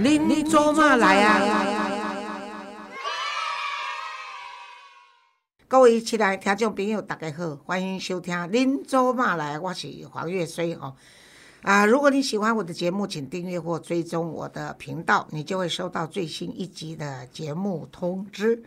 恁做嘛来啊？各位亲爱听众朋友，大家好，欢迎收听《您做嘛来》，我是黄月水哦。啊，如果你喜欢我的节目，请订阅或追踪我的频道，你就会收到最新一集的节目通知。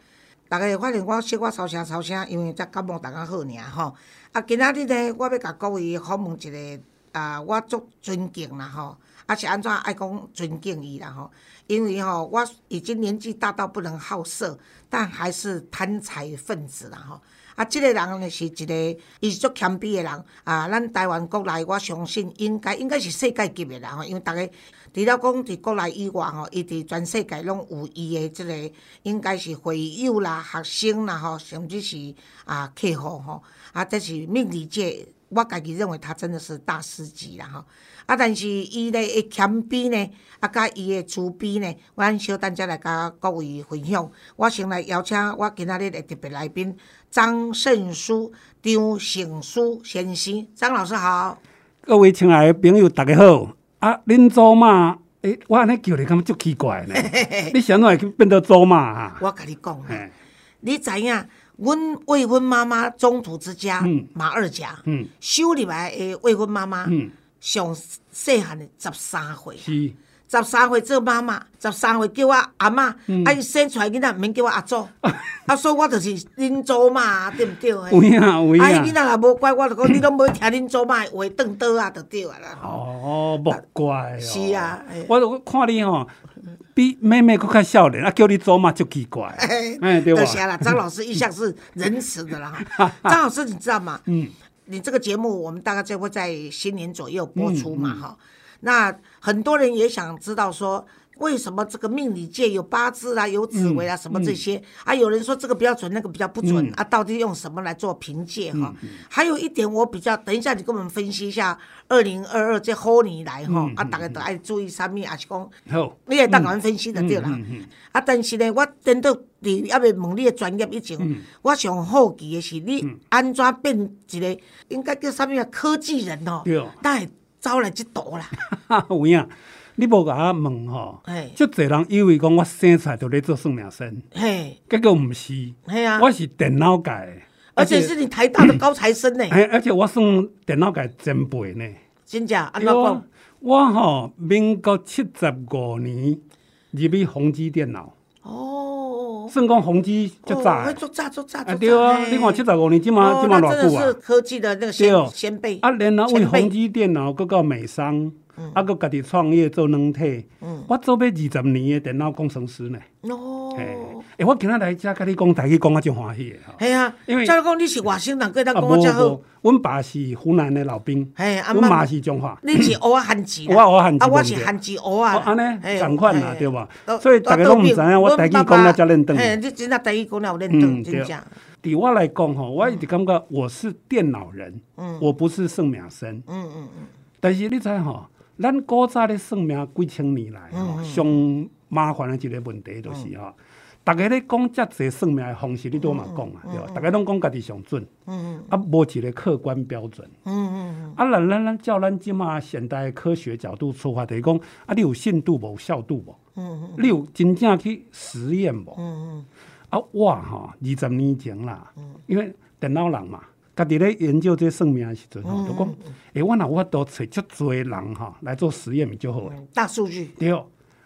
大家欢迎我小我吵声吵声，因为才感冒大家好尔吼。啊，今仔日呢，我要甲各位访问一个啊，我足尊敬啦吼。啊是安怎爱讲尊敬伊啦吼？因为吼我已经年纪大到不能好色，但还是贪财分子啦吼。啊，即个人呢是一个伊是足谦卑的人啊。咱台湾国内，我相信应该应该是世界级的人吼。因为逐个除了讲伫国内以外吼，伊伫全世界拢有伊的即个应该是会友啦、学生啦吼，甚至是啊客户吼。啊，这是命理界，我家己认为他真的是大师级啦吼。啊，但是伊咧会谦卑呢，啊，甲伊的慈悲呢，咱小等者来甲各位分享。我先来邀请我今仔日的特别来宾张胜书、张胜书先生，张老师好。各位亲爱的朋友，大家好。啊，恁祖妈，诶，我安尼叫你，感觉足奇怪呢。你怎会去变到祖妈啊？我甲你讲，你知影？阮未婚妈妈中途之家马二甲，收入来诶未婚妈妈。上细汉的十三岁，十三岁做妈妈，十三岁叫我阿嬷，啊伊生出来囡仔毋免叫我阿祖，啊所以我就是恁祖妈，对毋对？有影有影。啊伊囡仔也无怪我，就讲你拢无听恁祖妈话，顿倒啊，就对啊啦。哦，莫怪。是啊，我我看你吼，比妹妹佫较少年，啊叫你做嘛就奇怪。哎，对吧？啦，张老师一向是仁慈的啦。张老师，你知道吗？嗯。你这个节目，我们大概就会在新年左右播出嘛，哈。那很多人也想知道说，为什么这个命理界有八字啊，有紫微啊，什么这些啊？有人说这个比较准，那个比较不准啊？到底用什么来做凭借哈？还有一点，我比较等一下，你跟我们分析一下二零二二这好年来哈啊，大家都爱注意啥物，还是讲，你也当我们分析的对啦。啊，但是呢，我等到。你还未问你的专业以前，我上好奇的是你安怎变一个应该叫啥物啊？科技人哦，但系走来这道啦。有影，你无甲我问吼，足侪人以为讲我生出来就咧做算命生，嘿，结果毋是，系啊，我是电脑界，而且是你台大的高材生呢。哎，而且我算电脑界前辈呢。真假？安怎讲？我吼民国七十五年入去宏基电脑。哦算讲宏基足早，足早足早啊！对啊，你看七十五年，即马即马偌久啊？是科技的那个先先辈啊，然后为宏基电脑，搁到美商，啊，搁家己创业做软体。我做要二十年的电脑工程师呢。哦，哎，我今仔来遮甲你讲台语，讲啊真欢喜的。系啊，因为照讲你是外省人，过当讲我遮好。阮爸是湖南的老兵，阮妈是中华。你是学汉字，我学汉字，啊，我是汉字学啊。安尼，同款啦，对吧？所以大家拢毋知影，我台语讲啊才认得。嘿，你真正台语讲了有认得，真正。对我来讲吼，我一直感觉我是电脑人，嗯我不是算命生。嗯嗯嗯。但是你知吼，咱古早咧算命几千年来吼，上麻烦的一个问题就是吼。大家咧讲遮侪算命的方式，你都嘛讲啊，对吧？大家拢讲家己上准，啊，无一个客观标准。嗯嗯啊，咱咱咱照咱即马现代科学角度出发，就是讲啊，你有信度无？效度无？嗯嗯。你有真正去实验无？嗯嗯。啊，我吼二十年前啦，因为电脑人嘛，家己咧研究这算命的时阵吼，就讲，诶，我若我都找足多人哈来做实验，咪就好。大数据。对。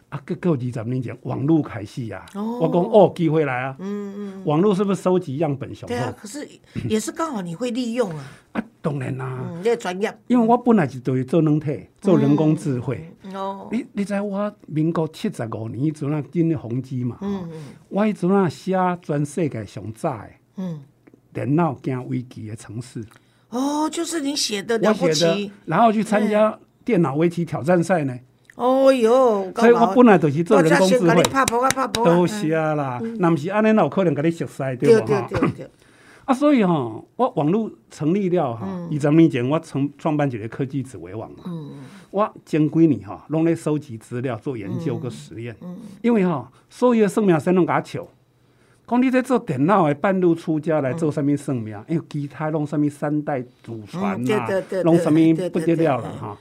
啊，个个二十年前网络开始啊，我讲哦，机会来啊，嗯嗯，网络是不是收集样本雄厚？对啊，可是 也是刚好你会利用啊。啊，当然啦，你专业。因为我本来是对做软体，做人工智慧。哦。你你知我民国七十五年迄阵啊进的宏基嘛？嗯嗯。我迄阵啊写全世界上早的，嗯，电脑惊危机的城市。哦，就是你写的了不起。然后去参加电脑围棋挑战赛呢。哦哟，所以我本来就是做人工智慧，都是啊啦，那不是安尼，那有可能给你熟悉对不？哈？啊，所以哈，我网络成立了哈，二十年前我创创办一个科技紫微网嘛，我前几年哈，拢咧收集资料、做研究个实验，因为哈，所有的算命师拢甲笑，讲你在做电脑的半路出家来做什么算命？因为其他弄什么三代祖传呐，弄什么不得了了哈，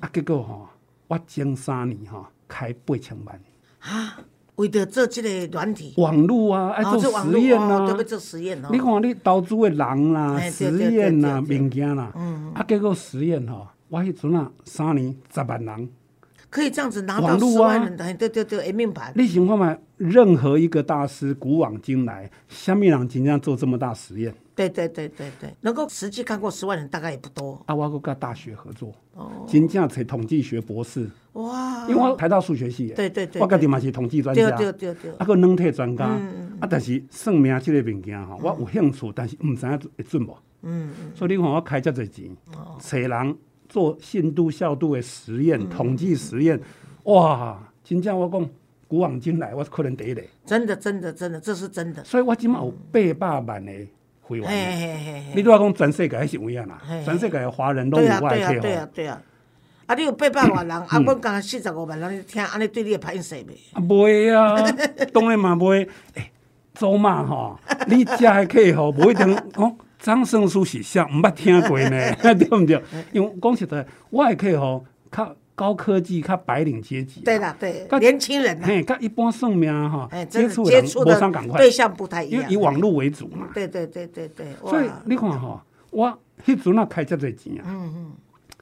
啊，结果哈。我前三年哈，开八千万。啊，为着做这个软体，网络啊，爱哦，做实验啊要。做实验哦。你看你投资的人啦、实验啦、物件啦，啊，结果实验吼，我迄阵啊，三年十万人。可以这样子拿到十万人，哎，对对对，哎，命盘。你想看嘛？任何一个大师古往今来，下面人真正做这么大实验？对对对对对，能够实际看过十万人大概也不多。啊，我搁跟大学合作，哦。真正找统计学博士，哇，因为我台大数学系的，对对对，我家己嘛是统计专对家，对对对，啊，个软体专家，嗯啊，但是算命这个物件吼，我有兴趣，但是唔知影会准无。嗯嗯，所以你看我开遮侪钱，哦。找人做信度效度的实验、嗯统计实验，哇，真正我讲古往今来，我可能第一嘞。真的真的真的，这是真的。所以我即马有八百万的会员嘿呢。嘿嘿嘿，你拄仔讲全世界还是有影啦全世界的华人都有对啊我的客对啊对啊户。对啊。啊，你有八百万人，啊，阮刚四十五万人，你听，安尼对你会歹势袂？啊，袂啊，当然嘛袂。诶，祖妈吼，你遮的客户无一定哦。张胜书是啥，毋捌听过呢，对毋对？因为讲实在，我的客户较高科技、较白领阶级。对啦对甲，年轻人啊，嘿，甲一般算命哈哎，，接触人接触的无相共款对，象不太一样。因为以网络为主嘛。对对对对对，所以你看吼，我迄阵啊开遮侪钱啊，嗯嗯，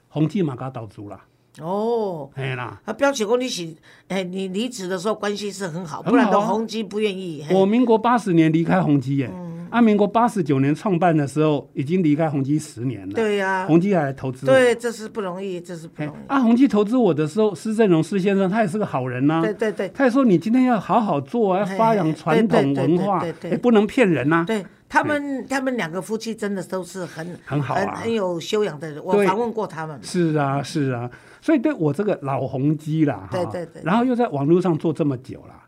宏基嘛甲我投资啦，哦。哎啦。啊，表示讲你是，哎，你离职的时候关系是很好，不然的宏基不愿意。我民国八十年离开宏基耶，嗯啊，民国八十九年创办的时候已经离开宏基十年了。，对呀，宏基还来投资我。对，这是不容易，这是不容易。啊，宏基投资我的时候，施正荣施先生他也是个好人呐、对对对。他也说你今天要好好做啊，要嘿发扬传统文化，对对不能骗人呐、对，他们他们两个夫妻真的都是很很好啊。很有修养的人。我对。访问过他们，是啊，是啊，所以对我这个老宏基啦，哈。对对对。然后又在网络上做这么久啦，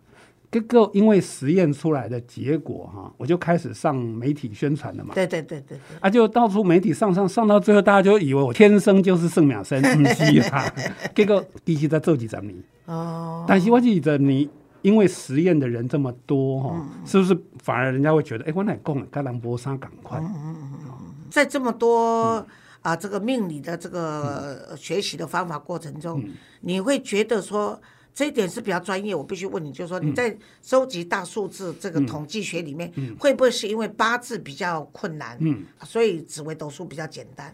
结果因为实验出来的结果哈，我就开始上媒体宣传了嘛。对对对对对，啊，就到处媒体上上上到最后，大家就以为我天生就是圣秒生，不是啦。结果其实在做几十年，哦，但是我记得你因为实验的人这么多哈，嗯是不是反而人家会觉得，哎、我哪供了，该兰博沙赶快，嗯嗯嗯在这么多啊这个命理的这个呃学习的方法过程中，你会觉得说。这一点是比较专业，我必须问你，就是说你在收集大数字这个统计学里面，会不会是因为八字比较困难，嗯。所以紫微斗数比较简单？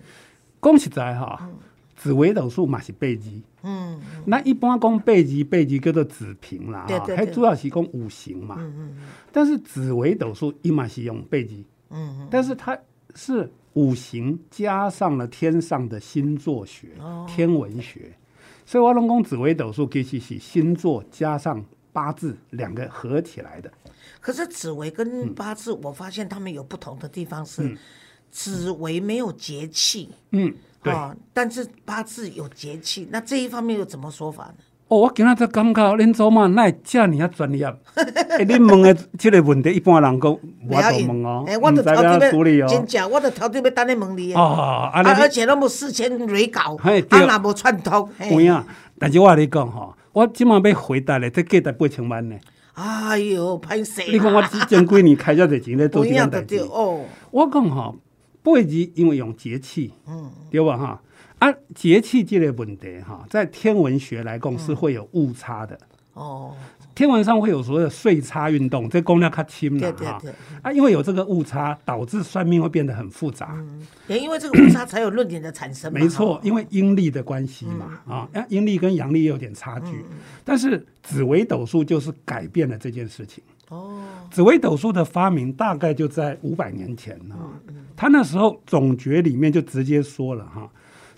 讲实在哈，紫微斗数嘛是八字，嗯，那一般讲八字，八字叫做子平啦，哈，对。还主要是讲五行嘛。嗯嗯但是紫微斗数伊嘛是用八字，嗯嗯。但是它是五行加上了天上的星座学、哦。天文学，所以我龙宫紫微斗数其实是星座加上八字两个合起来的。可是紫微嗯跟八字，我发现他们有不同的地方是，紫微没有节气，嗯，对。哦，但是八字有节气，那这一方面又怎么说法呢？哦，我今仔才感觉恁祖妈哪会遮尔啊专业？哎，恁问的即个问题，一般人讲我都问哦，唔知要处理要，哦。真正我就头顶要等你问你的。哦，安啊，尼而且拢无事前蕊稿，啊，若无串通，嘿有影，但是我跟你讲吼，我即满要回答咧，这价值八千万呢。哎呦，歹势啦！你看我之前几年开遮侪钱咧做有这件代志哦，我讲吼，八字因为用节气，嗯，对吧哈？啊，节气这类问题哈，在天文学来讲是会有误差的。哦，天文上会有所谓的岁差运动，这公量较轻对了哈。啊，因为有这个误差，导致算命会变得很复杂。也因为这个误差才有论点的产生嘛。没错，因为阴历的关系嘛，啊，那阴历跟阳历也有点差距。但是紫微斗数就是改变了这件事情。哦，紫微斗数的发明大概就在五百年前啊，他那时候总诀里面就直接说了哈，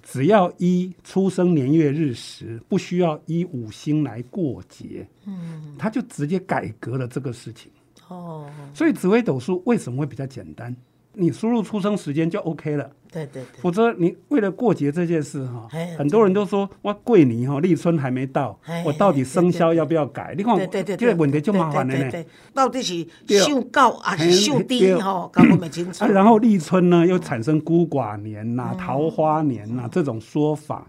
只要依出生年月日时，不需要依五星来过节，嗯，他就直接改革了这个事情。哦，所以紫微斗数为什么会比较简单？你输入出生时间就 OK 了，对对对，否则你为了过节这件事哈哎，很多人都说哇，桂林哈立春还没到哎，我到底生肖要不要改？你看对对对，这个问题就麻烦了呢。到底是对秀高还是秀低哈？搞不清楚 啊，。然后立春呢又产生孤寡年呐、桃花年呐、这种说法。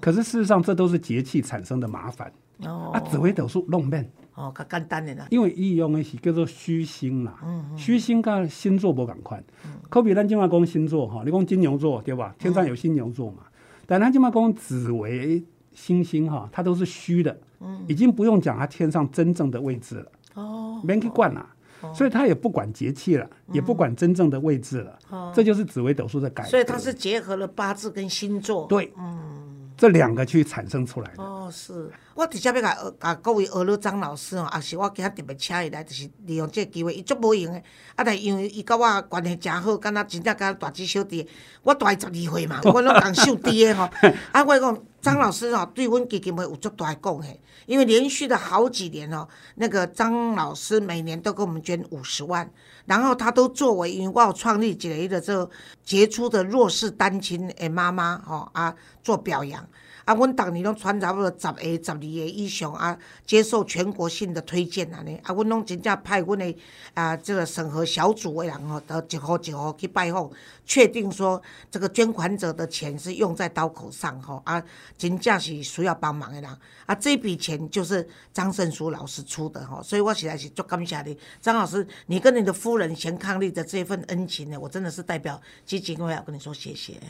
可是事实上，这都是节气产生的麻烦。哦啊，紫微斗数弄变，哦，较简单的啦。因为伊用的是叫做虚星啦。虚星跟星座无共款。可比咱今嘛讲星座哈，你讲金牛座对吧？天上有金牛座嘛。但咱今嘛讲紫微星星哈，它都是虚的，嗯，已经不用讲它天上真正的位置了，哦，没去管了。所以他也不管节气了，也不管真正的位置了，这就是紫微斗数的改。所以它是结合了八字跟星座，对，嗯，这两个去产生出来的。哦，是。我直接要甲甲各位俄罗张老师哦，也是我今日特别请伊来，就是利用这个机会，伊足无闲的，啊，但因为伊甲我关系诚好，敢若真正甲大姐小弟，我大伊十二岁嘛，我拢共小弟的吼，啊，我讲张老师哦，对阮基金会有足大贡献。因为连续的好几年哦，那个张老师每年都给我们捐五十万，然后他都作为因为我创立起来的这杰出的弱势单亲诶妈妈哦啊做表扬。啊，阮逐年拢传差不多十个、十二个以上啊，接受全国性的推荐安尼。啊，阮拢真正派阮的啊，这个审核小组的人吼，都一户一户去拜访，确定说这个捐款者的钱是用在刀口上吼，啊，真正是需要帮忙的人。啊，这笔钱就是张胜书老师出的吼，所以我实在是足感谢你，张老师，你跟你的夫人贤伉俪的这份恩情呢，我真的是代表基金会要跟你说谢谢。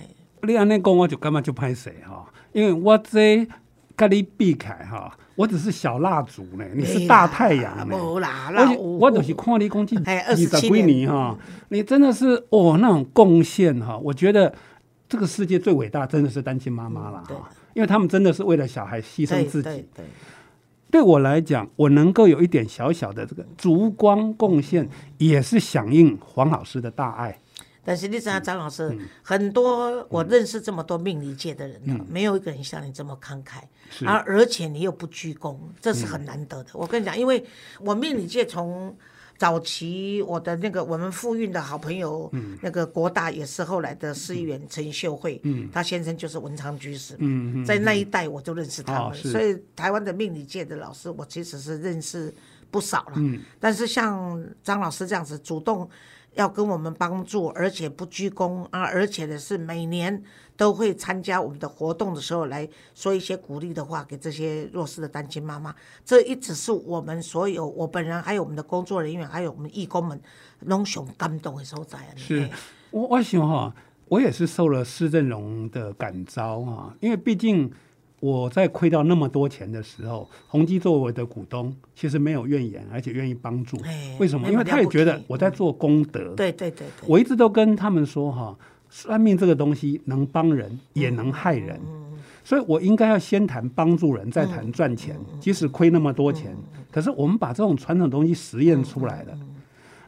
你安尼讲，我就感觉就歹势哈，因为我这跟你比起来哈，我只是小蜡烛呢，你是大太阳呢。无啦，我我就是看你讲这二十几年哈，你真的是哦那种贡献哈，我觉得这个世界最伟大真的是单亲妈妈了哈，因为他们真的是为了小孩牺牲自己。对，对我来讲，我能够有一点小小的这个烛光贡献，也是响应黄老师的大爱。但是你知道张老师，很多我认识这么多命理界的人呢，没有一个人像你这么慷慨，而而且你又不鞠躬，这是很难得的。我跟你讲，因为我命理界从早期我的那个我们复运的好朋友，那个国大也是后来的市议员陈秀慧，他先生就是文昌居士，在那一代我就认识他们，所以台湾的命理界的老师，我其实是认识不少了。但是。像张老师这样子主动。要跟我们帮助，而且不鞠躬啊，而且呢是每年都会参加我们的活动的时候来说一些鼓励的话给这些弱势的单亲妈妈。这一直是我们所有我本人，还有我们的工作人员，还有我们义工们拢熊感动的所在。是我我想哈，我也是受了施正荣的感召哈，因为毕竟。我在亏掉那么多钱的时候，宏基作为我的股东，其实没有怨言，而且愿意帮助。为什么？因为他也觉得我在做功德。对对对。我一直都跟他们说哈，算命这个东西能帮人，也能害人。所以我应该要先谈帮助人，再谈赚钱。即使亏那么多钱，可是我们把这种传统东西实验出来了。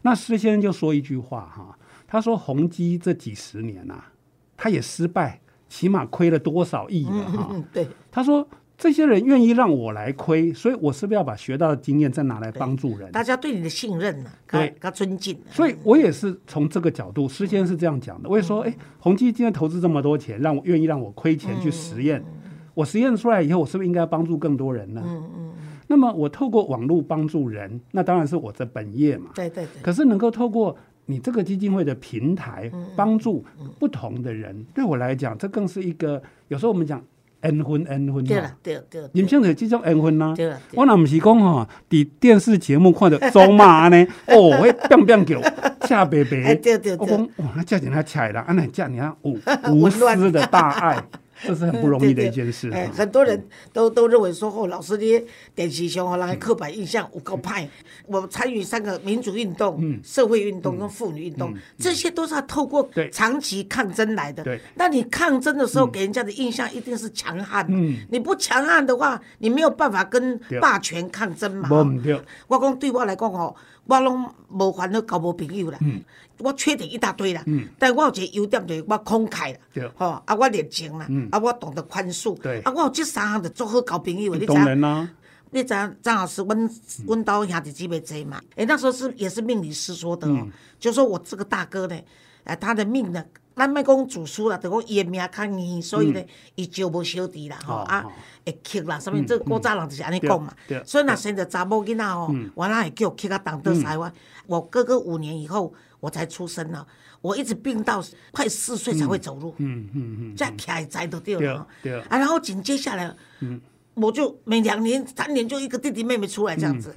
那施先生就说一句话哈，他说宏基这几十年呐，他也失败。起码亏了多少亿了哈？对，他说这些人愿意让我来亏，所以我是不是要把学到的经验再拿来帮助人？大家对你的信任呢？对，他尊敬。所以我也是从这个角度，师先是这样讲的。我也说，哎，宏基今天投资这么多钱，让我愿意让我亏钱去实验，我实验出来以后，我是不是应该帮助更多人呢？嗯嗯。那么我透过网络帮助人，那当然是我的本业嘛。对对对。可是能够透过。你这个基金会的平台帮助不同的人，对我来讲，这更是一个有时候我们讲恩婚恩婚对了对对，你们现在这种恩婚呢？对了，我那不是讲哈，伫电视节目看到周妈呢，哦，会变变叫，恰白白，对对对，我讲哇，那叫人家起来了，啊，那叫人家无无私的大爱。这是很不容易的一件事。哎，很多人都都认为说，哦，老师的电视上哦，人刻板印象我够派。我参与三个民主运动、社会运动跟妇女运动，这些都是要透过长期抗争来的。对。那你抗争的时候，给人家的印象一定是强悍。嗯。你不强悍的话，你没有办法跟霸权抗争嘛。我讲对我来讲哦。我拢无烦恼交无朋友啦，我缺点一大堆啦，但我有一个优点就是我慷慨啦，吼，啊我热情啦，啊我懂得宽恕，啊我有这三项就做好交朋友的，你知？你知张老师，阮阮兜兄弟姊妹侪嘛？诶，那时候是也是命理师说的哦，就说我这个大哥呢，诶，他的命呢。咱莫讲主书啦，就讲伊诶命较硬，所以咧，伊招无小弟啦，吼啊，会克啦，啥物？这古早人就是安尼讲嘛。所以若生着查某囡仔吼，我那会叫克啊，当得台湾。我哥哥五年以后我才出生了，我一直病到快四岁才会走路。嗯嗯嗯。再起来才都对了。对啊。啊，然后紧接下来，我就每两年、三年就一个弟弟妹妹出来这样子。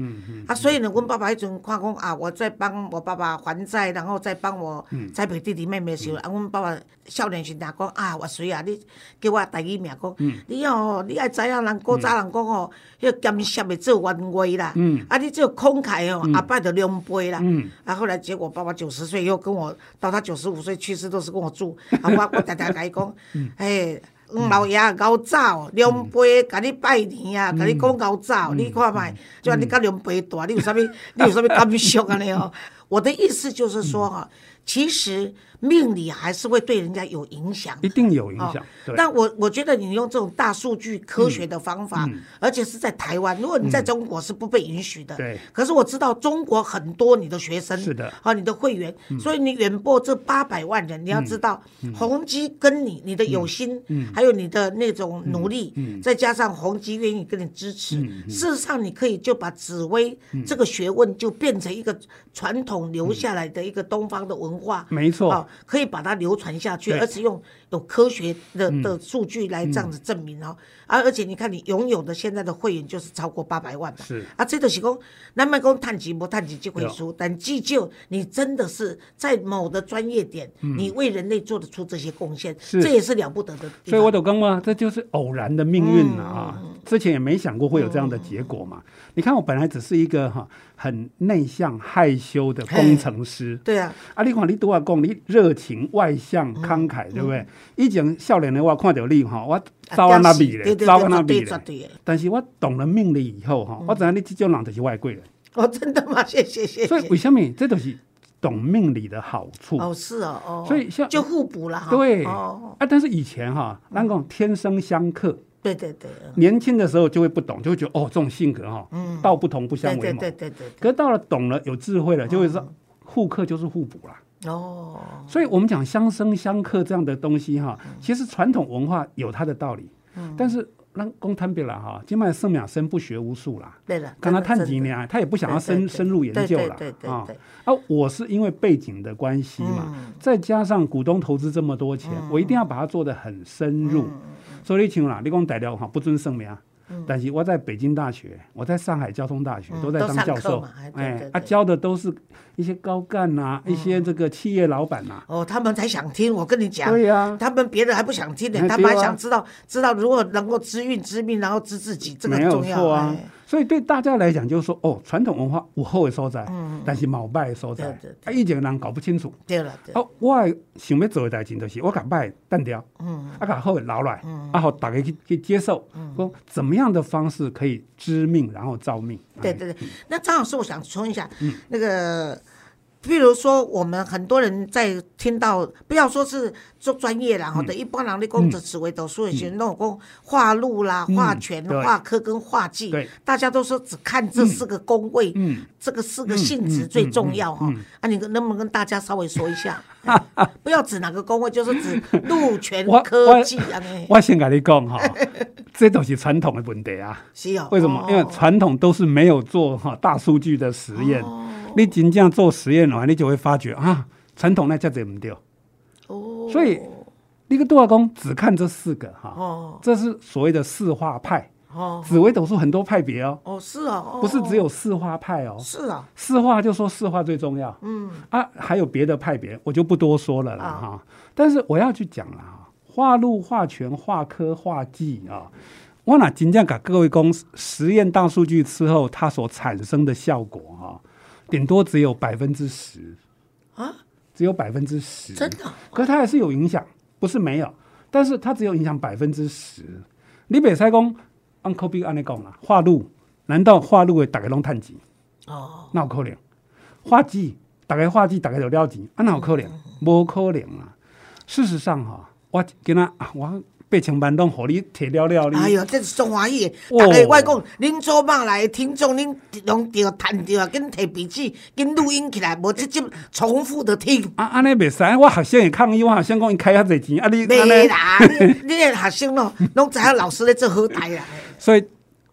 啊，所以呢，我爸爸迄阵看讲啊，我在帮我爸爸还债，然后再帮我栽培弟弟妹妹的时候，啊，阮爸爸少年时阵讲啊，我水啊，你叫我第一名讲，你哦，你爱知影人古早人讲哦，迄个咸涩的做冤话啦，啊，你这个慷慨哦，阿爸就两杯啦。啊，后来结果爸爸九十岁以后跟我到他九十五岁去世都是跟我住，啊，我我常常甲伊讲，哎。老爷熬早，两杯甲你拜年啊，甲你讲熬早，你看卖，就你甲两杯大，你有啥物？你有啥物感受安尼哦？我的意思就是说哈，其实。命理还是会对人家有影响，一定有影响。但我我觉得你用这种大数据科学的方法，而且是在台湾，如果你在中国是不被允许的。对。可是我知道中国很多你的学生是的，啊，你的会员，所以你远播这八百万人，你要知道，宏基跟你你的有心，还有你的那种努力，再加上宏基愿意跟你支持，事实上你可以就把紫薇这个学问就变成一个传统留下来的一个东方的文化。没错。可以把它流传下去，而且用有科学的的数据来这样子证明哦。而而且你看，你拥有的现在的会员就是超过八百万吧？是啊，这都是讲，那么讲探级不探级就会输，但记就你真的是在某的专业点，你为人类做得出这些贡献，这也是了不得的。所以我都讲嘛，这就是偶然的命运啊！之前也没想过会有这样的结果嘛。你看，我本来只是一个哈很内向害羞的工程师，对啊，啊，你看你多少讲你热情外向慷慨，对不对？以前少年的话看到你哈，我早安那比嘞，早安那比嘞。但是我懂了命理以后哈，我知道你这种人就是外贵人。哦，真的吗？谢谢谢谢。所以为什么这都是懂命理的好处？哦，是哦，哦。所以像就互补了哈。对。哦。啊，但是以前哈，那种天生相克。对对对，年轻的时候就会不懂，就会觉得哦，这种性格哈，道不同不相为谋。对对对对。可是到了懂了，有智慧了，就会说互克就是互补啦。哦。所以我们讲相生相克这样的东西哈，其实传统文化有它的道理。嗯。但是让公摊别了哈，今麦圣秒生不学无术啦。对了。跟他探几年，他也不想要深深入研究了。对对对。啊。啊，我是因为背景的关系嘛，再加上股东投资这么多钱，我一定要把它做得很深入。所以你像啦，你讲代表哈不尊圣名，但是我在北京大学，我在上海交通大学都在当教授，哎，啊教的都是一些高干呐，一些这个企业老板呐。哦，他们才想听，我跟你讲，对呀，他们别人还不想听呢，他们还想知道，知道如果能够知运知命，然后知自己，这个重要啊。所以对大家来讲，就是说，哦，传统文化有好的所在，但是冇败的所在，啊，以前人搞不清楚。对了，哦，我想要做的代志就是，我把败淡掉，嗯，啊，把好的留来，嗯，啊，好大家去去接受，说怎么样的方式可以知命，然后造命。对对对，那张老师，我想说一下，那个。譬如说，我们很多人在听到，不要说是做专业啦，哈，的一般人的工作职位都说一些那种画路啦、画权、画科跟画技，大家都说只看这四个工位，这个四个性质最重要哈。啊，你能不能跟大家稍微说一下？不要指哪个工位，就是指路权科技啊。我先跟你讲哈，这都是传统的问题啊。是啊。为什么？因为传统都是没有做哈大数据的实验。你真正做实验的话，你就会发觉啊，传统那叫怎么掉？哦，所以那个杜阿公只看这四个哈，哦，这是所谓的四化派哦，紫微斗数很多派别哦，哦是啊，不是只有四化派哦，是啊，四化就说四化最重要，嗯。啊，还有别的派别，我就不多说了啦哈。但是我要去讲了哈，化禄、化权、化科、化技啊，我那真正给各位公实验大数据之后，它所产生的效果哈。顶多只有百分之十啊，只有百分之十，真的。可是它还是有影响，不是没有，但是它只有影响百分之十。你北塞公按科比按你讲啦，化路难道化路会大家拢探钱？哦，那有可能。化技大概化技大概就了钱，啊，那有可能？无可能啊。事实上哈，我跟他啊，我。八千万拢互你摕了了，哎呦，这是中华意！大家我讲，恁做梦来听众，恁拢着弹着啊，跟摕笔记，跟录音起来，无直接重复的听。啊，安尼袂使，我学生会抗议，我学生讲伊开遐侪钱，啊你袂啦，你你学生咯，拢知影老师咧做好台啦。所以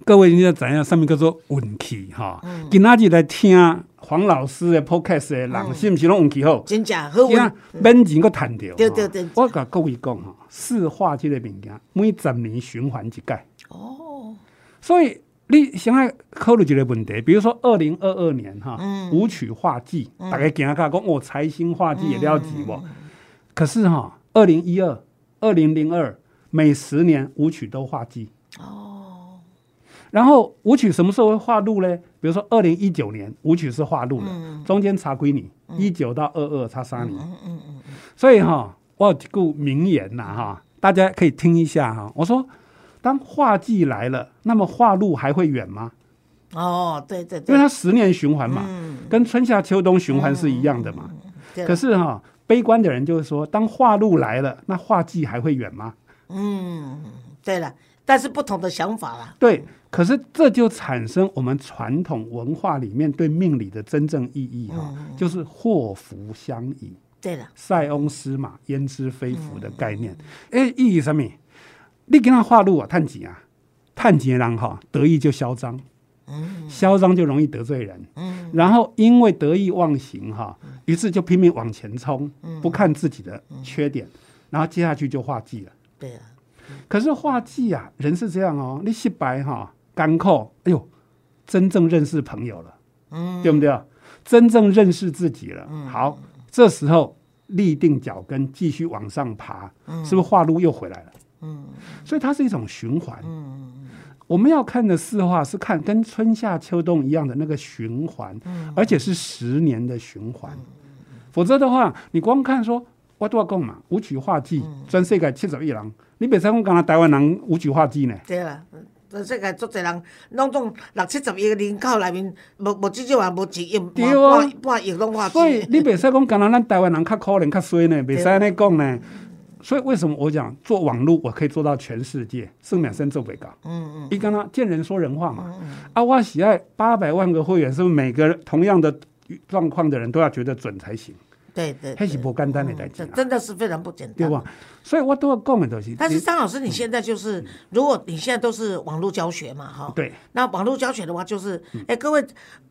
各位，你要知影，上面叫做运气哈。今仔日来听黄老师的 podcast 的人，是毋是拢运气好？真正好运，免钱个赚着。对对对，我甲各位讲哈。四化这个物件，每十年循环一届。哦，所以你现在考虑一个问题，比如说二零二二年哈，武曲化季，大家惊下讲我，财星化季也了解不？可是哈，二零一二、二零零二，每十年武曲都化忌。哦。然后舞曲什么时候会化禄呢？比如说二零一九年舞曲是化禄的，中间差归你一九到二二差三年。嗯嗯嗯。所以哈，我有句名言呐哈，大家可以听一下哈。我说，当化忌来了，那么化禄还会远吗？哦，对对对，因为它十年循环嘛，跟春夏秋冬循环是一样的嘛。可是哈。悲观的人就是说，当化禄来了，那化忌还会远吗？嗯，对了，但是不同的想法啦。对，可是这就产生我们传统文化里面对命理的真正意义哈，就是祸福相依。对了，塞翁失马焉知非福的概念。哎，意义什么？你给他化禄啊，探吉啊，探吉人哈，得意就嚣张。嚣张就容易得罪人，嗯然后因为得意忘形哈，于是就拼命往前冲，不看自己的缺点，然后接下去就画忌了。对啊，可是画技啊，人是这样哦，你洗白哈，干扣，哎呦，真正认识朋友了，嗯，对不对？真正认识自己了，嗯好，这时候立定脚跟，继续往上爬，是不是画路又回来了？嗯，所以它是一种循环。嗯。我们要看的四化是看跟春夏秋冬一样的那个循环，嗯而且是十年的循环。否则的话，你光看说我多少讲嘛，舞曲画技，全世界七十一人，你别再讲讲台湾人五曲化机呢？对啦，全世界足侪人，拢总六七十亿个人口内面，无无至少话无一亿半半亿拢化忌。所以你别再讲讲咱台湾人较可怜较衰呢，别再安尼讲呢。所以为什么我讲做网络，我可以做到全世界？圣秒生做北高，嗯嗯，一刚刚见人说人话嘛，啊，我喜爱八百万个会员，是不是每个同样的状况的人都要觉得准才行？对对，还是不简单的代志，真的是非常不简单，对吧？所以我都要讲的东西。但是张老师，你现在就是，如果你现在都是网络教学嘛，哈，对，那网络教学的话，就是，哎，各位，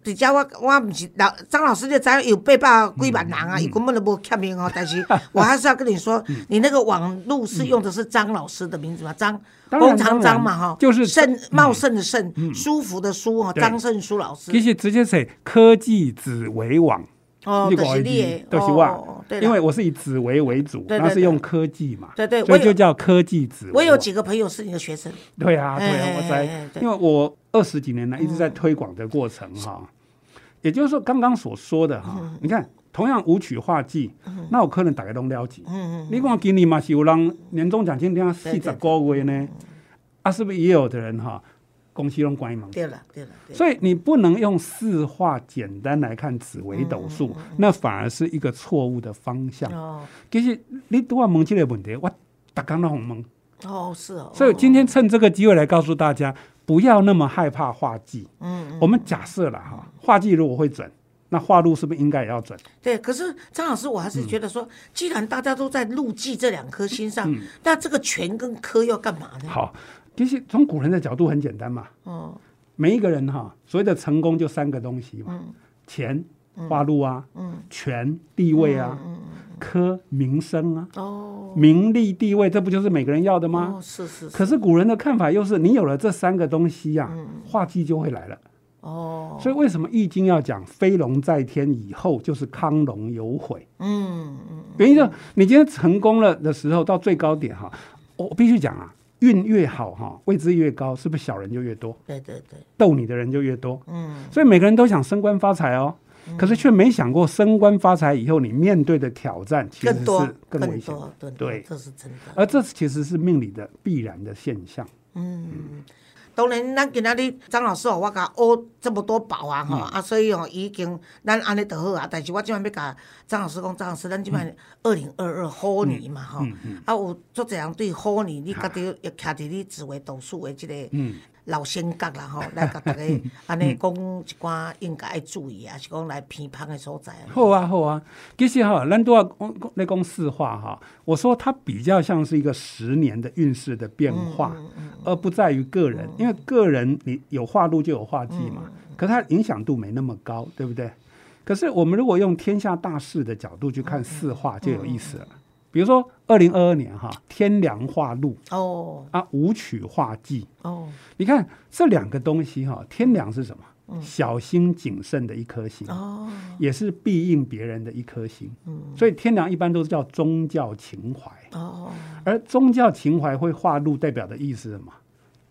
底下我我不是老张老师，就咱有八百几万人啊，有根本都无签名哦。但是我还是要跟你说，你那个网络是用的是张老师的名字嘛？张工长张嘛，哈，就是盛茂盛的盛，舒服的舒哦，张胜舒老师。其实直接写科技紫微网。哦，都是你，都是我，因为我是以紫薇为主，那是用科技嘛，对对，所以就叫科技紫。我有几个朋友是你的学生，对啊，对啊，我在，因为我二十几年来一直在推广的过程哈，也就是说刚刚所说的哈，你看同样舞曲化技，那我可能大家都了解，嗯嗯，你看今年嘛是有人年终奖金领四十个月呢，啊，是不是也有的人哈？公司用关门。对了，对了，所以你不能用四化简单来看紫微斗数，那反而是一个错误的方向。哦，其实你都要问这个问题，我大刚都很懵。哦，是哦。所以今天趁这个机会来告诉大家，不要那么害怕画技。嗯。我们假设了哈，画技如果会准，那画路是不是应该也要准？对。可是张老师，我还是觉得说，既然大家都在路技这两颗心上，那这个权跟科要干嘛呢？好。其实从古人的角度很简单嘛，哦，每一个人哈，所谓的成功就三个东西嘛，钱、花路啊，嗯，权、地位啊，嗯科、名声啊，哦，名利地位，这不就是每个人要的吗？哦，是是。可是古人的看法又是，你有了这三个东西呀，化忌就会来了。哦，所以为什么《易经》要讲“飞龙在天”以后就是康龙有悔？嗯嗯，原因就你今天成功了的时候，到最高点哈，我必须讲啊。运越好哈，位置越高，是不是小人就越多？对对对，逗你的人就越多。嗯，所以每个人都想升官发财哦，可是却没想过升官发财以后你面对的挑战其实是更危险。对，这是真的。而这其实是命理的必然的现象。嗯。当然，咱今仔日张老师哦，我甲学这么多宝啊，吼啊，所以哦，已经咱安尼就好啊。但是我即晚要甲张老师讲，张老师，咱即摆二零二二虎年嘛，吼。啊，有足侪人对虎年，你家己要徛伫你紫微斗数的即个。老先觉啦吼，来甲大家 安尼讲一寡应该爱注意啊，是讲来偏旁的所在。好啊好啊，其实哈，咱都要讲来讲四化哈。我说它比较像是一个十年的运势的变化，而不在于个人，因为个人你有化禄就有化忌嘛，可它影响度没那么高，对不对？可是我们如果用天下大势的角度去看四化，就有意思了。比如说二零二二年哈，天凉化禄哦。啊，舞曲化忌。哦，你看这两个东西哈，天凉是什么？小心谨慎的一颗心，哦，也是必应别人的一颗心。所以天梁一般都是叫宗教情怀，哦，而宗教情怀会化禄，代表的意思是什么？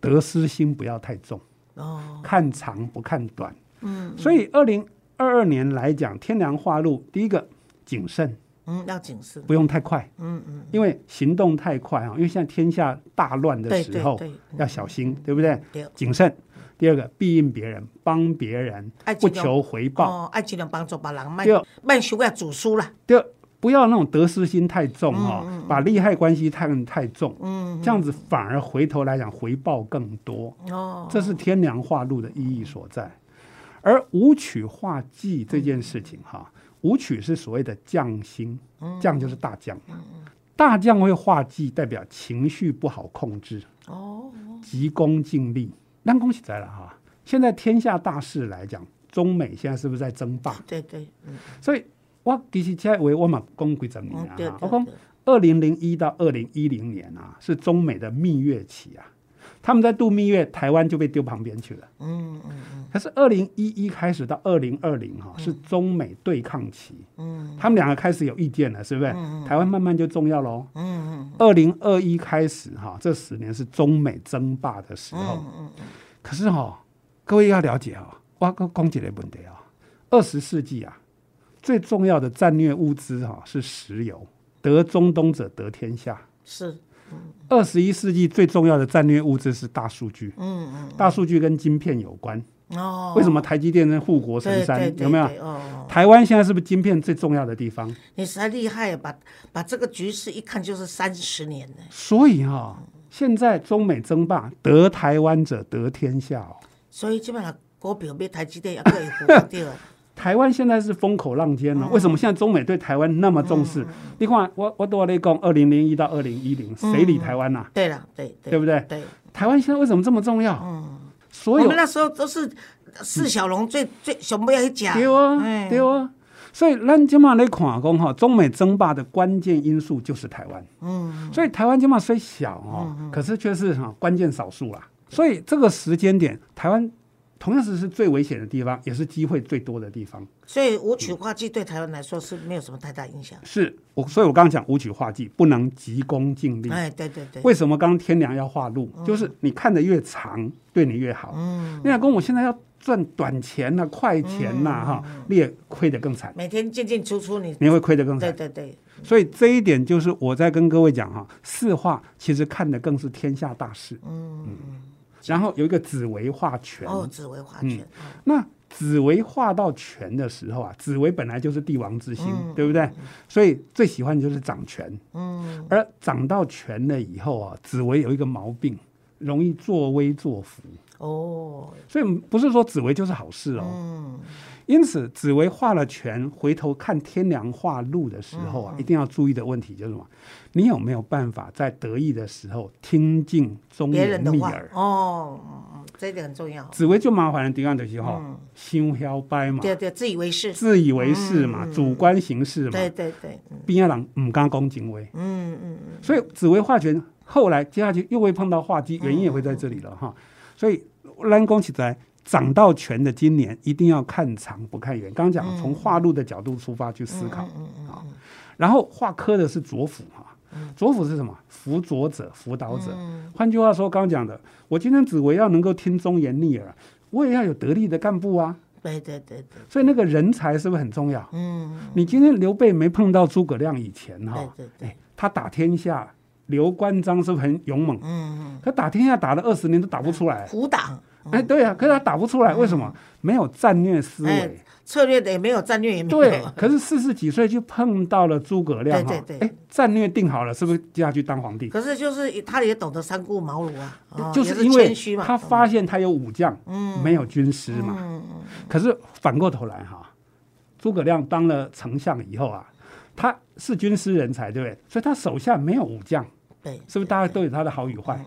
得失心不要太重，哦，看长不看短。嗯所以二零二二年来讲，天梁化禄，第一个谨慎，嗯，要谨慎，不用太快，嗯嗯，因为行动太快啊，因为现在天下大乱的时候，要小心，对不对？对，谨慎。第二个，庇应别人，帮别人，不求回报。哦，爱尽量帮助别人，卖对。卖修要主书啦，第二，不要那种得失心太重哈、把利害关系看太重，嗯，这样子反而回头来讲回报更多。哦，这是天凉化禄的意义所在。而武曲化忌这件事情哈，武曲是所谓的将星，将就是大将嘛。大将会化忌，代表情绪不好控制，哦，急功近利。那恭喜在了哈！现在天下大势来讲，中美现在是不是在争霸？对对，嗯，所以我其实现在为我嘛讲几十年嗯对啊，我讲二零零一到二零一零年啊，是中美的蜜月期啊。他们在度蜜月，台湾就被丢旁边去了。嗯嗯嗯可是二零一一开始到二零二零哈，是中美对抗期，嗯他们两个开始有意见了，是不是？台湾慢慢就重要喽。嗯嗯二零二一开始哈，这十年是中美争霸的时候。嗯嗯嗯，可是哈，各位要了解哈，我讲讲几个问题啊。二十世纪啊，最重要的战略物资哈是石油，得中东者得天下。是，二十一世纪最重要的战略物资是大数据，嗯嗯，大数据跟晶片有关。哦，为什么台积电能护国神山？对对对有没有？哦，台湾现在是不是晶片最重要的地方？你实在厉害，把把这个局势一看就是三十年呢。所以哈、现在中美争霸，得台湾者得天下哦。所以基本上股票买台积电也可以付掉。台湾现在是风口浪尖了、为什么现在中美对台湾那么重视？你看，我我都在讲，二零零一到二零一零，谁理台湾呐、对了，对对对不对？对，台湾现在为什么这么重要？嗯所有我们那时候都是释小龙最最想不要去讲。对啊，哎对啊。所以咱今嘛来看讲哈，中美争霸的关键因素就是台湾。嗯，所以台湾今嘛虽小哈，可是却是哈关键少数啦。所以这个时间点，台湾同样是是最危险的地方，也是机会最多的地方。所以武曲化剂对台湾来说是没有什么太大影响。是我，所以我刚刚讲武曲化剂，不能急功近利。哎，对对对，为什么刚刚天良要画路？就是你看的越长，对你越好。嗯，你老公，我现在要赚短钱呐、快钱呐、哈、你也亏得更惨，每天进进出出你，你会亏得更对惨。对对，所以这一点就是我在跟各位讲哈，四化其实看的更是天下大事。嗯嗯然后有一个紫薇化权，哦，紫薇化权，那紫薇化到权的时候啊，紫薇本来就是帝王之星，嗯对不对？所以最喜欢的就是掌权。嗯，而掌到权了以后啊，紫薇有一个毛病，容易作威作福。哦，所以不是说紫薇就是好事哦。嗯因此，紫薇画了权，回头看天梁画路的时候嗯啊，一定要注意的问题就是什么？你有没有办法在得意的时候听进忠别言人的耳？，哦，这一点很重要。紫薇就麻烦了，第二就是哈嗯，心飘掰嘛，对对，自以为是，自以为是嘛，主观行事嘛，对对对，嗯边人唔敢讲敬畏。嗯嗯嗯，所以紫薇画权后来接下去又会碰到画机，原因也会在这里了哈。所以蓝宫起来涨到权的今年一定要看长不看远。刚刚讲从化路的角度出发去思考然后化科的是左辅哈。左辅是什么？辅佐者、辅导者。换句话说，刚刚讲的，我今天紫微要能够听忠言逆耳，我也要有得力的干部啊。对对对对，所以那个人才是不是很重要？嗯，你今天刘备没碰到诸葛亮以前哈，对对对，哎，他打天下，刘关张是不是很勇猛？嗯嗯可打天下打了二十年都打不出来嗯，。苦党，哎，对啊，可是他打不出来，为什么？没有战略思哎维。策略的也没有，战略也没有，对，可是四十几岁就碰到了诸葛亮哈对对，对哎，战略定好了，是不是接下去当皇帝？可是就是他也懂得三顾茅庐啊，哦就是因为他发现他有武将，没有军师嘛。嗯可是反过头来哈，诸葛亮当了丞相以后啊，他是军师人才，对不对？所以他手下没有武将，对，是不是大家都有他的好与坏？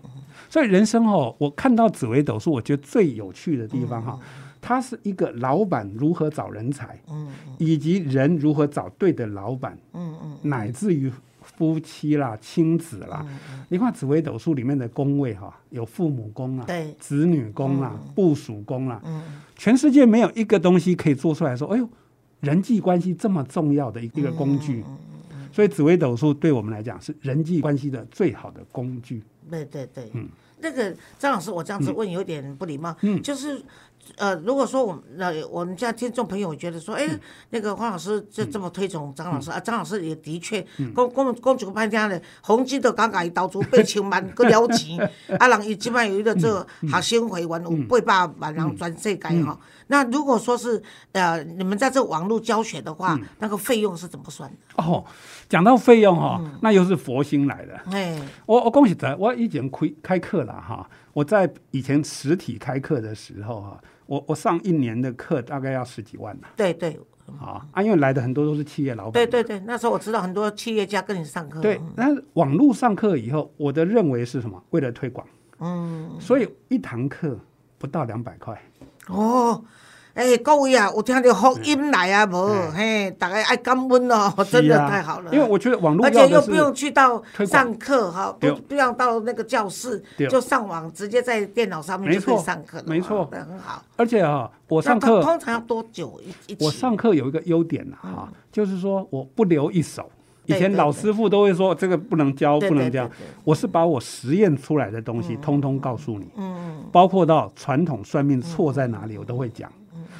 所以人生哦，我看到紫微斗数，我觉得最有趣的地方哈，它是一个老板如何找人才，嗯以及人如何找对的老板，嗯嗯乃至于夫妻啦、亲子啦。你看紫微斗数里面的宫位哈，有父母宫啊、对，子女宫啦、部属宫啦，全世界没有一个东西可以做出来说，哎呦，人际关系这么重要的一一个工具。所以紫微斗数对我们来讲是人际关系的最好的工具。对对对，嗯那个张老师，我这样子问有点不礼貌，嗯就是。呃，如果说我们呃我们家听众朋友觉得说，哎、嗯那个黄老师就这么推崇张老师、啊，张老师也的确，公公公主派听的，红金都刚刚投资八千万个了钱，啊，人伊即摆有一个做嗯学生会员有八百万人全世界哈。那如果说是呃你们在这网络教学的嗯话，那个费用是怎么算的？哦，讲到费用哈、那又是佛心来的。哎，我我恭喜在，我以前开开课了哈。我在以前实体开课的时候哈，我我上一年的课大概要十几万呢。对对啊啊，因为来的很多都是企业老板。对对对，那时候我知道很多企业家跟你上课，对，但是网络上课以后，我的认为是什么？为了推广，嗯，所以一堂课不到两百块。哦，哎、各位啊，有听到福音来啊无？嘿，大家爱感恩哦，真的太好了。因为我觉得网络而且又不用去到上课哈，不对不要到那个教室，就上网，直接在电脑上面就可以上课了，没错很好。而且啊，我上课通常要多久一一期？我上课有一个优点呐、哈、就是说我不留一手。以前老师傅都会说这个不能教，不能教对对对。我是把我实验出来的东西通通告诉你，嗯，包括到传统算命错在哪里，我都会讲。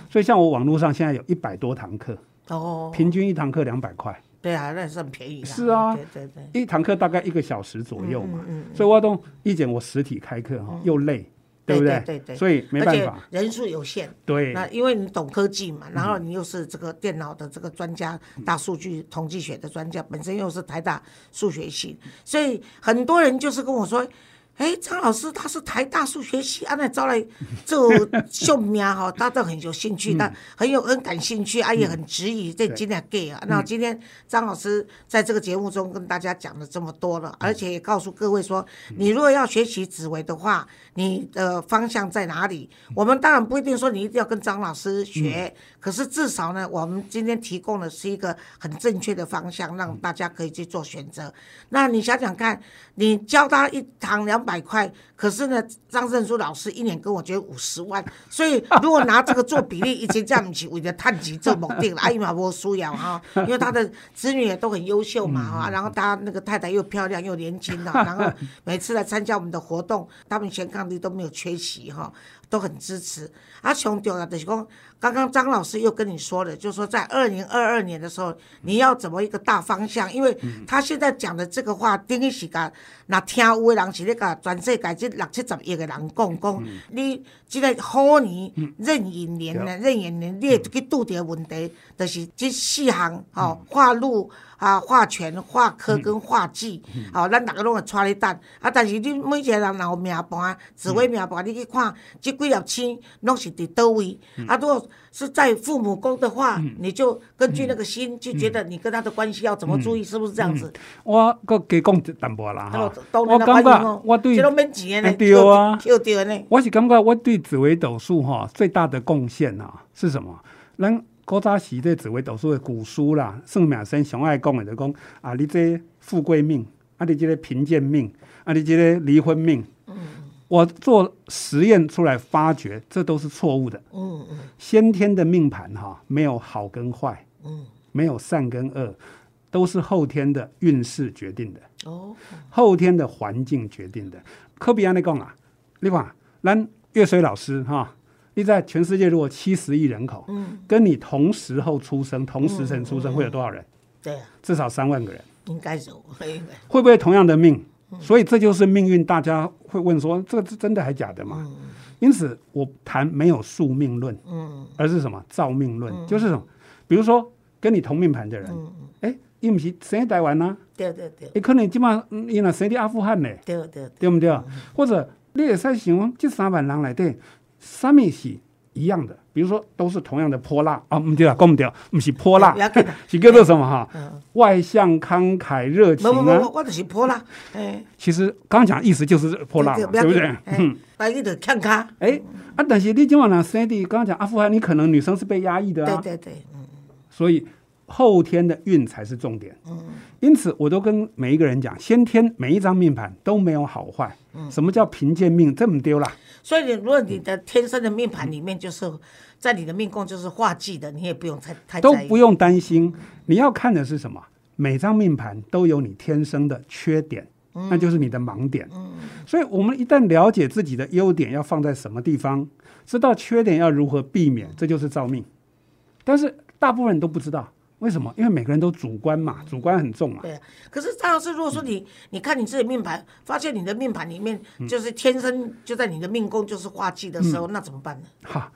所以像我网络上现在有一百多堂课，哦，平均一堂课两百块，对啊，那是很便宜的。是啊对对对，一堂课大概一个小时左右嘛。嗯所以我都以前我实体开课哈又累，对不对对对所以没办法，人数有限。对那因为你懂科技嘛，然后你又是这个电脑的这个专家、大数据统计学的专家，本身又是台大数学系，所以很多人就是跟我说。哎，张老师他是台大数学系，啊，那招来做 秀名哈，他都很有兴趣，他很有很感兴趣，啊，也很质疑这今天 gay 啊。那今天张老师在这个节目中跟大家讲了这么多了，而且也告诉各位说，你如果要学习紫薇的话，你的方向在哪里？我们当然不一定说你一定要跟张老师学，可是至少呢，我们今天提供的是一个很正确的方向，让大家可以去做选择。那你想想看，你教他一堂两百块，可是呢，张振书老师一年跟我捐五十万，所以如果拿这个做比例，已经这样不是为了探级做目的了，哎嘛无需要哈，因为他的子女也都很优秀嘛哈，然后他那个太太又漂亮又年轻的，然后每次来参加我们的活动，他们全抗力都没有缺席哈，都很支持。啊，上重要的是讲，刚刚张老师又跟你说了，就是说在二零二二年的时候，你要怎么一个大方向？因为他现在讲的这个话，等于是甲那听有的人是咧甲全世界这六七十亿个人讲讲，你这个虎年任寅年呢，任寅年你会去拄着问题，就是这四项吼，化禄。啊，化权、化科跟化忌，吼、咱逐个拢会带咧等。啊，但是你每一个人若有命盘、紫微命盘，你去看即几粒星拢是伫倒位。啊，如果是在父母宫的话，你就根据那个星，就觉得你跟他的关系要怎么注意，是不是这样子？我搁加讲一淡薄啦啊哈。我感觉我对啊。我是感觉我对紫微斗数哈最大的贡献啊是什么？咱古早时这紫微斗数的古书啦，算命先上爱讲的就讲啊，你这富贵命，啊你这个贫贱命，啊你这个离婚命。我做实验出来发觉，这都是错误的。嗯嗯先天的命盘哈，没有好跟坏，嗯，没有善跟恶，都是后天的运势决定的。哦，后天的环境决定的。科比安尼讲啊，你看，咱岳水老师哈，你在全世界如果七十亿人口，嗯，跟你同时候出生、同时辰出生，会有多少人？对啊，至少三万个人，应该是有，会不会同样的命？所以这就是命运，大家会问说，这个是真的还假的嘛？因此，我谈没有宿命论，嗯。而是什么？造命论，就是什么？比如说跟你同命盘的人，哎，伊不是生在台湾啊，对对对。伊可能即马嗯伊若生伫阿富汗呢。对对，对。不对？或者你也使想，这三万人里底，什么是一样的？比如说，都是同样的泼辣啊，不对啊，讲不对，不是泼辣 是叫做什么哈？嗯，外向慷慨热情啊。我就是泼辣，哎，其实刚刚讲意思就是泼辣嘛，对不对？嗯，来你就看卡，哎啊，但是你今晚呢生的，刚刚讲阿富汗，你可能女生是被压抑的啊，对对对，嗯所以后天的运才是重点。嗯，因此我都跟每一个人讲，先天每一张命盘都没有好坏。嗯，什么叫贫贱命？这么丢啦。所以你如果你的天生的命盘里面就是在你的命宫就是化忌的，你也不用太太都不用担心。你要看的是什么？每张命盘都有你天生的缺点，那就是你的盲点。嗯，所以我们一旦了解自己的优点要放在什么地方，知道缺点要如何避免，这就是造命。但是大部分人都不知道。为什么？因为每个人都主观嘛，主观很重嘛。对。可是张老师，如果说你你看你自己命盘，发现你的命盘里面就是天生就在你的命宫就是化忌的时候，那怎么办呢？哈，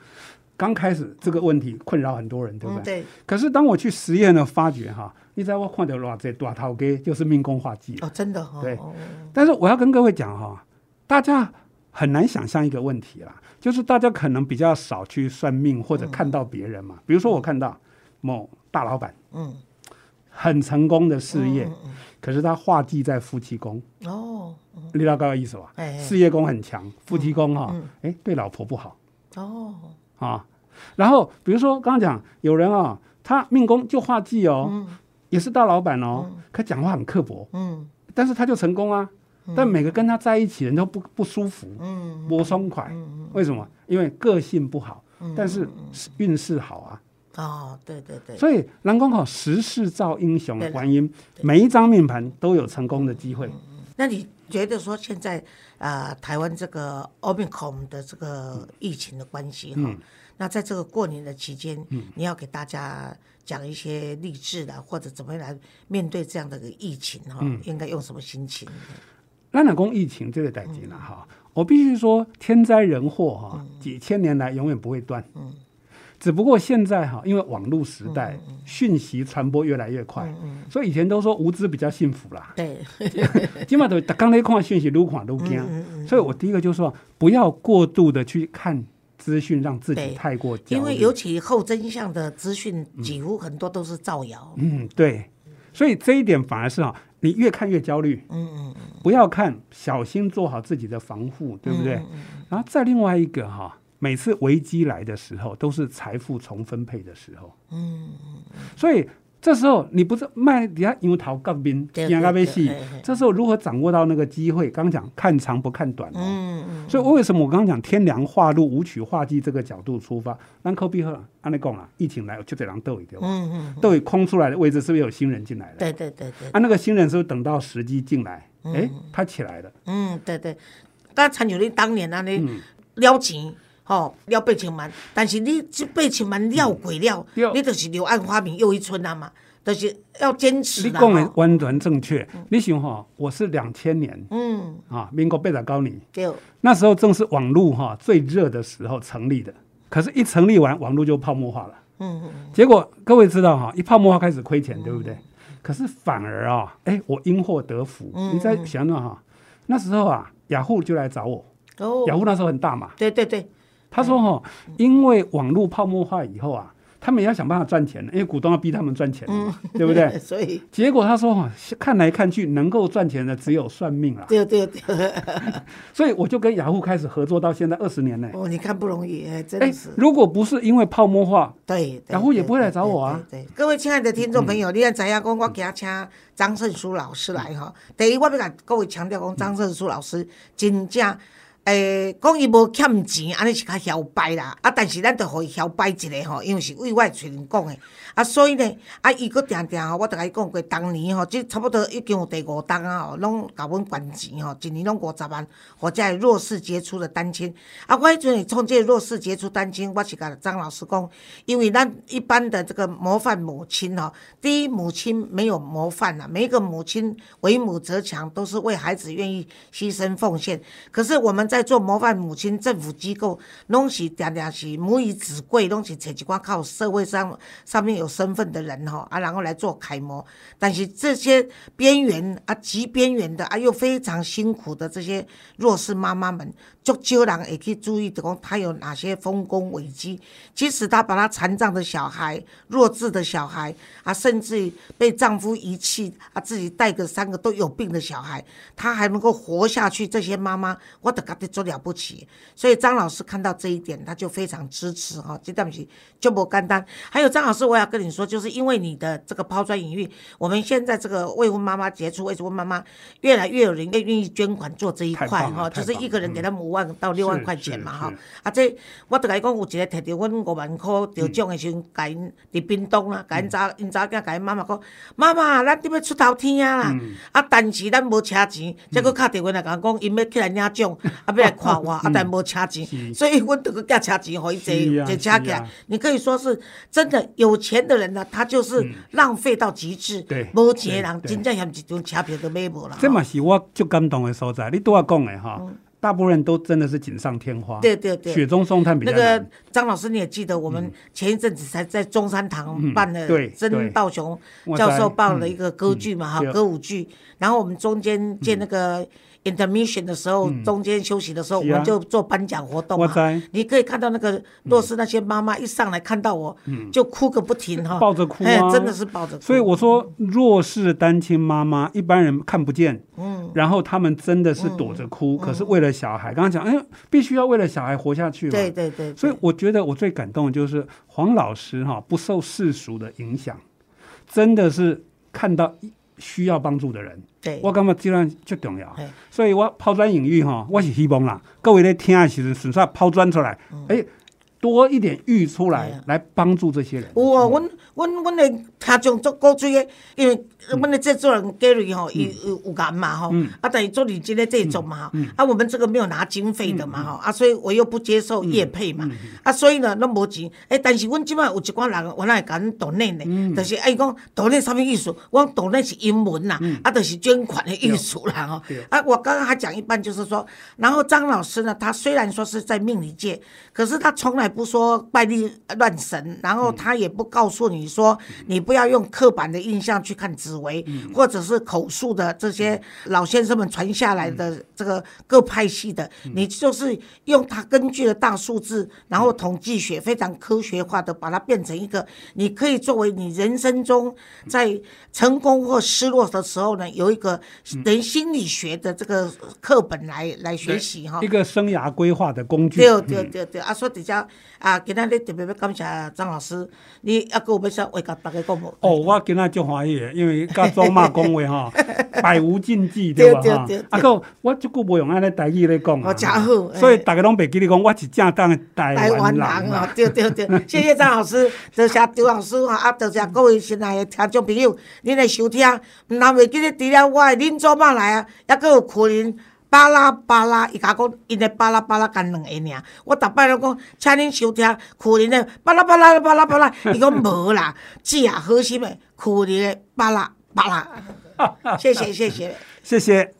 刚开始这个问题困扰很多人，对不对？对。可是当我去实验了，发觉哈，你在我看到哇，这大头给就是命宫化忌哦，真的哈。对。但是我要跟各位讲哈，大家很难想象一个问题啦，就是大家可能比较少去算命或者看到别人嘛，比如说我看到某。大老板，嗯，很成功的事业，可是他画忌在夫妻宫。哦，你知道个意思吧？事业宫很强，夫妻宫哈，哎，对老婆不好。哦。啊。然后比如说刚刚讲有人啊，他命宫就画忌哦，也是大老板哦，可讲话很刻薄，嗯，但是他就成功啊。但每个跟他在一起人都不不舒服，嗯，不松快，为什么？因为个性不好，但是运势好啊。哦，对对对，所以南宫考时势造英雄的观音，每一张命盘都有成功的机会。那你觉得说现在啊，台湾这个奥密克戎的这个疫情的关系哈，那在这个过年的期间，你要给大家讲一些励志的，或者怎么来面对这样的个疫情哈，应该用什么心情？那南宫疫情这个代际呢哈，我必须说天灾人祸哈，几千年来永远不会断。嗯。只不过现在哈，因为网络时代，讯息传播越来越快，所以以前都说无知比较幸福啦。对，起码都刚才看讯息，撸看撸惊。所以我第一个就是说，不要过度的去看资讯，让自己太过因为尤其后真相的资讯，几乎很多都是造谣。嗯，对。所以这一点反而是哈，你越看越焦虑。嗯嗯嗯。不要看，小心做好自己的防护，对不对？然后再另外一个哈。每次危机来的时候，都是财富重分配的时候。嗯，所以这时候你不是卖底下油桃杠兵，压咖啡戏。这时候如何掌握到那个机会？刚讲看长不看短哦。嗯嗯。所以为什么我刚刚讲天凉化露，舞曲化忌这个角度出发？那科比赫安尼讲啊，疫情来就这两斗一个。嗯嗯。斗空出来的位置是不是有新人进来了？对对对对。啊，那个新人是不是等到时机进来？哎，他起来了。嗯，对对。刚参与你当年啊，你撩钱。吼，了八千万，但是你这八千万了过了，你就是柳暗花明又一村啊嘛，就是要坚持。你讲的完全正确。你想哈，我是两千年，嗯，啊，民国八十高年，对，那时候正是网络哈最热的时候成立的，可是，一成立完，网络就泡沫化了，嗯嗯，结果各位知道哈，一泡沫化开始亏钱，对不对？可是反而啊，哎，我因祸得福。你在想想哈，那时候啊，雅虎就来找我，哦，雅虎那时候很大嘛，对对对。他说：“哈，因为网络泡沫化以后啊，他们也要想办法赚钱因为股东要逼他们赚钱对不对？所以结果他说：哈，看来看去能够赚钱的只有算命了。对对对，所以我就跟雅虎开始合作到现在二十年呢。哦，你看不容易，哎，真的是。如果不是因为泡沫化，对，雅虎也不会来找我啊。对，各位亲爱的听众朋友，你看怎样讲？我给他请张胜书老师来哈。第一，我要跟各位强调讲，张胜书老师真正。诶，讲伊无欠钱，安尼是较嚣掰啦。啊，但是咱着互伊嚣掰一下吼，因为是为外传讲诶。啊，所以呢，啊，伊搁定定吼，我著甲伊讲过，当年吼，即差不多已经有第五档啊吼，拢甲阮管钱吼，一年拢五十万，或者弱势杰出的单亲。啊，我迄阵会创这弱势杰出单亲，我是甲张老师讲，因为咱一般的这个模范母亲吼，第一母亲没有模范呐，每一个母亲为母则强，都是为孩子愿意牺牲奉献。可是我们。在做模范母亲，政府机构拢是定定是母以子贵，拢是找一寡靠社会上上面有身份的人哈啊，然后来做楷模。但是这些边缘啊，极边缘的啊，又非常辛苦的这些弱势妈妈们。就少人也可以注意，讲他有哪些丰功伟绩。即使他把他残障的小孩、弱智的小孩啊，甚至被丈夫遗弃啊，自己带个三个都有病的小孩，他还能够活下去。这些妈妈，我得甲得做了不起。所以张老师看到这一点，他就非常支持哈，这对不起就不干单。还有张老师，我要跟你说，就是因为你的这个抛砖引玉，我们现在这个未婚妈妈杰出未婚妈妈，越来越有人愿意捐款做这一块哈，就是一个人给他们五万到六万块钱嘛吼。啊，这我得来讲，有一个摕着阮五万块得奖的时候，甲因伫冰冻啦，甲因查因查囝甲因妈妈讲，妈妈，咱得要出头天啊啦，啊，但是咱无车钱，结果敲电话来甲讲，因要起来领奖，啊，要来看我，啊，但无车钱，所以阮得个寄车钱，互伊坐坐车起来。你可以说是真的有钱的人呢，他就是浪费到极致，无钱人真正连一张车票都买无啦。这嘛是我最感动的所在，你拄仔讲的哈。大部分人都真的是锦上添花，对对对，雪中送炭比较那个张老师你也记得，我们前一阵子才在中山堂办的曾道雄教授办了一个歌剧嘛，哈，歌舞剧，然后我们中间见那个。Intermission 的时候，中间休息的时候，我们就做颁奖活动嘛。你可以看到那个弱势那些妈妈一上来看到我，就哭个不停哈，抱着哭啊，真的是抱着。哭。所以我说，弱势单亲妈妈一般人看不见，嗯，然后他们真的是躲着哭，可是为了小孩，刚刚讲，哎，必须要为了小孩活下去嘛。对对对。所以我觉得我最感动的就是黄老师哈，不受世俗的影响，真的是看到需要帮助的人。我感觉这样最重要，所以我抛砖引玉哈，我是希望啦，各位在听的时候顺便抛砖出来，哎。多一点玉出来，来帮助这些人。有啊，阮阮阮的听众做鼓吹的，因为阮的制作人 Gary 吼，有有有干嘛吼，啊，等于做你今天这种嘛，啊，我们这个没有拿经费的嘛，吼，啊，所以我又不接受业配嘛，啊，所以呢，拢无钱。诶，但是阮即摆有一寡人，我来甲阮岛内呢，就是哎讲岛内啥物意思？我岛内是英文呐，啊，就是捐款的意思啦，吼。啊，我刚刚还讲一半，就是说，然后张老师呢，他虽然说是在命理界，可是他从来。不说拜力乱神，然后他也不告诉你说，你不要用刻板的印象去看紫薇，或者是口述的这些老先生们传下来的这个各派系的，你就是用它根据的大数字，然后统计学非常科学化的把它变成一个，你可以作为你人生中在成功或失落的时候呢，有一个等于心理学的这个课本来来学习哈，一个生涯规划的工具。对对对对，啊说底下。啊，今天你特别要感谢张老师，你还佫有要说话甲大家讲无？哦，我今仔足欢喜诶，因为甲祖妈讲话吼，百无禁忌，对吧？哈。啊，佫我即久无用安尼台语咧讲哦，真好。所以大家拢袂记你讲，我是正当的台湾人哦。对对对，谢谢张老师，多谢周老师哈，啊，多谢各位亲爱的听众朋友，恁来收听。毋若袂记得除了我的恁祖妈来啊，抑佫有可能。巴拉巴拉，伊甲讲，因的巴拉巴拉干两个尔。我逐摆拢讲，请恁收听苦林的巴拉巴拉巴拉巴拉。伊讲无啦，只啊好心的苦林的巴拉巴拉。谢谢谢谢谢谢。